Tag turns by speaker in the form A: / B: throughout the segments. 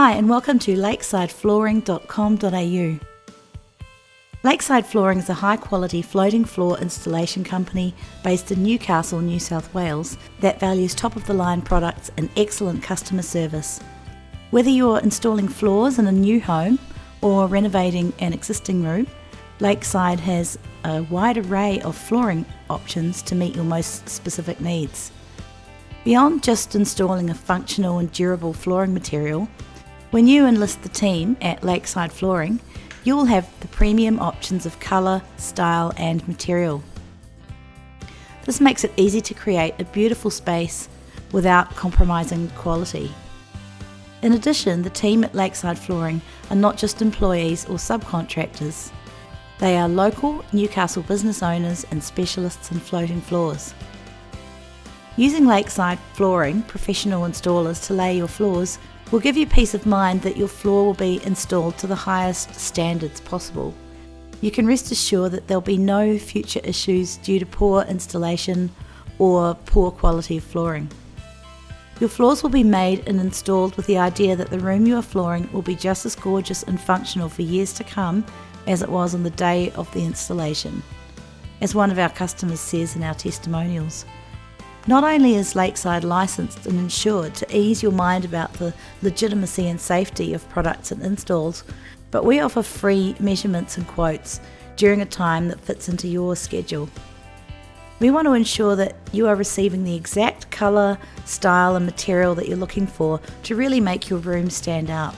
A: Hi, and welcome to lakesideflooring.com.au. Lakeside Flooring is a high quality floating floor installation company based in Newcastle, New South Wales, that values top of the line products and excellent customer service. Whether you're installing floors in a new home or renovating an existing room, Lakeside has a wide array of flooring options to meet your most specific needs. Beyond just installing a functional and durable flooring material, when you enlist the team at Lakeside Flooring, you will have the premium options of colour, style, and material. This makes it easy to create a beautiful space without compromising quality. In addition, the team at Lakeside Flooring are not just employees or subcontractors, they are local Newcastle business owners and specialists in floating floors. Using Lakeside Flooring professional installers to lay your floors will give you peace of mind that your floor will be installed to the highest standards possible. You can rest assured that there'll be no future issues due to poor installation or poor quality of flooring. Your floors will be made and installed with the idea that the room you are flooring will be just as gorgeous and functional for years to come as it was on the day of the installation. As one of our customers says in our testimonials, not only is Lakeside licensed and insured to ease your mind about the legitimacy and safety of products and installs, but we offer free measurements and quotes during a time that fits into your schedule. We want to ensure that you are receiving the exact colour, style, and material that you're looking for to really make your room stand out.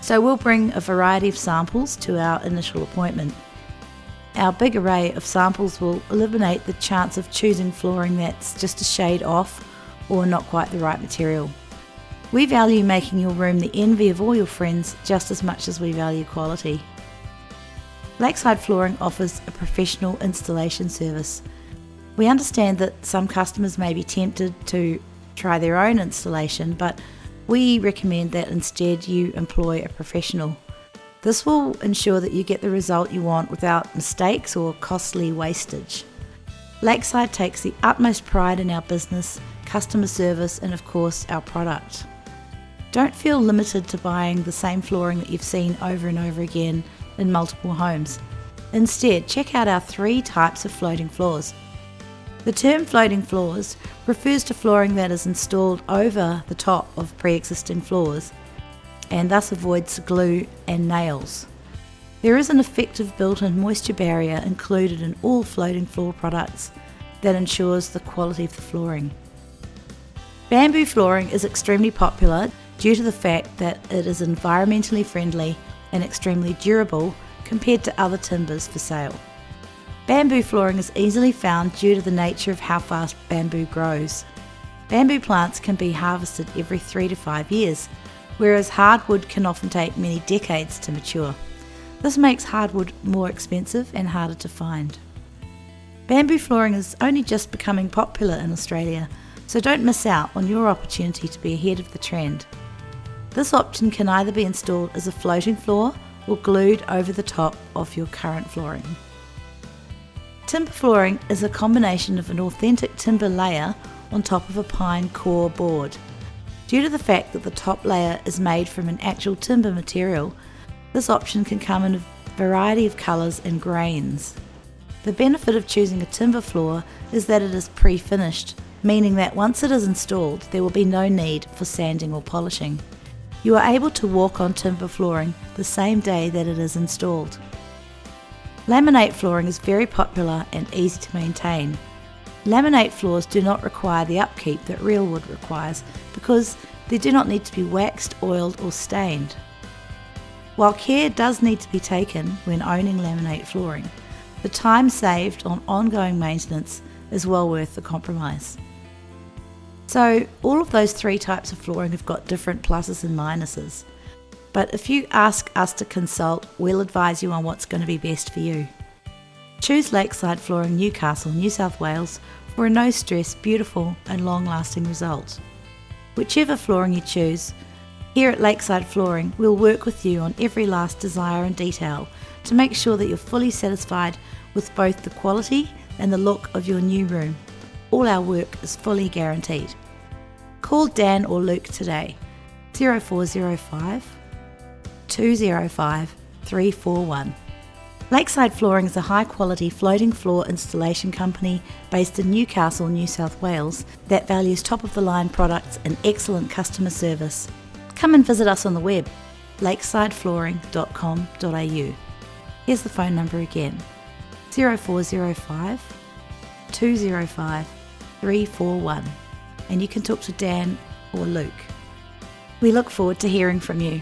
A: So, we'll bring a variety of samples to our initial appointment. Our big array of samples will eliminate the chance of choosing flooring that's just a shade off or not quite the right material. We value making your room the envy of all your friends just as much as we value quality. Lakeside Flooring offers a professional installation service. We understand that some customers may be tempted to try their own installation, but we recommend that instead you employ a professional. This will ensure that you get the result you want without mistakes or costly wastage. Lakeside takes the utmost pride in our business, customer service, and of course, our product. Don't feel limited to buying the same flooring that you've seen over and over again in multiple homes. Instead, check out our three types of floating floors. The term floating floors refers to flooring that is installed over the top of pre existing floors and thus avoids glue and nails. There is an effective built in moisture barrier included in all floating floor products that ensures the quality of the flooring. Bamboo flooring is extremely popular due to the fact that it is environmentally friendly and extremely durable compared to other timbers for sale. Bamboo flooring is easily found due to the nature of how fast bamboo grows. Bamboo plants can be harvested every three to five years, whereas hardwood can often take many decades to mature. This makes hardwood more expensive and harder to find. Bamboo flooring is only just becoming popular in Australia, so don't miss out on your opportunity to be ahead of the trend. This option can either be installed as a floating floor or glued over the top of your current flooring. Timber flooring is a combination of an authentic timber layer on top of a pine core board. Due to the fact that the top layer is made from an actual timber material, this option can come in a variety of colours and grains. The benefit of choosing a timber floor is that it is pre finished, meaning that once it is installed, there will be no need for sanding or polishing. You are able to walk on timber flooring the same day that it is installed. Laminate flooring is very popular and easy to maintain. Laminate floors do not require the upkeep that real wood requires because they do not need to be waxed, oiled, or stained. While care does need to be taken when owning laminate flooring, the time saved on ongoing maintenance is well worth the compromise. So, all of those three types of flooring have got different pluses and minuses. But if you ask us to consult, we'll advise you on what's going to be best for you. Choose Lakeside Flooring Newcastle, New South Wales for a no stress, beautiful, and long lasting result. Whichever flooring you choose, here at Lakeside Flooring, we'll work with you on every last desire and detail to make sure that you're fully satisfied with both the quality and the look of your new room. All our work is fully guaranteed. Call Dan or Luke today 0405 205 341. Lakeside Flooring is a high quality floating floor installation company based in Newcastle, New South Wales that values top of the line products and excellent customer service. Come and visit us on the web, lakesideflooring.com.au. Here's the phone number again 0405 205 341, and you can talk to Dan or Luke. We look forward to hearing from you.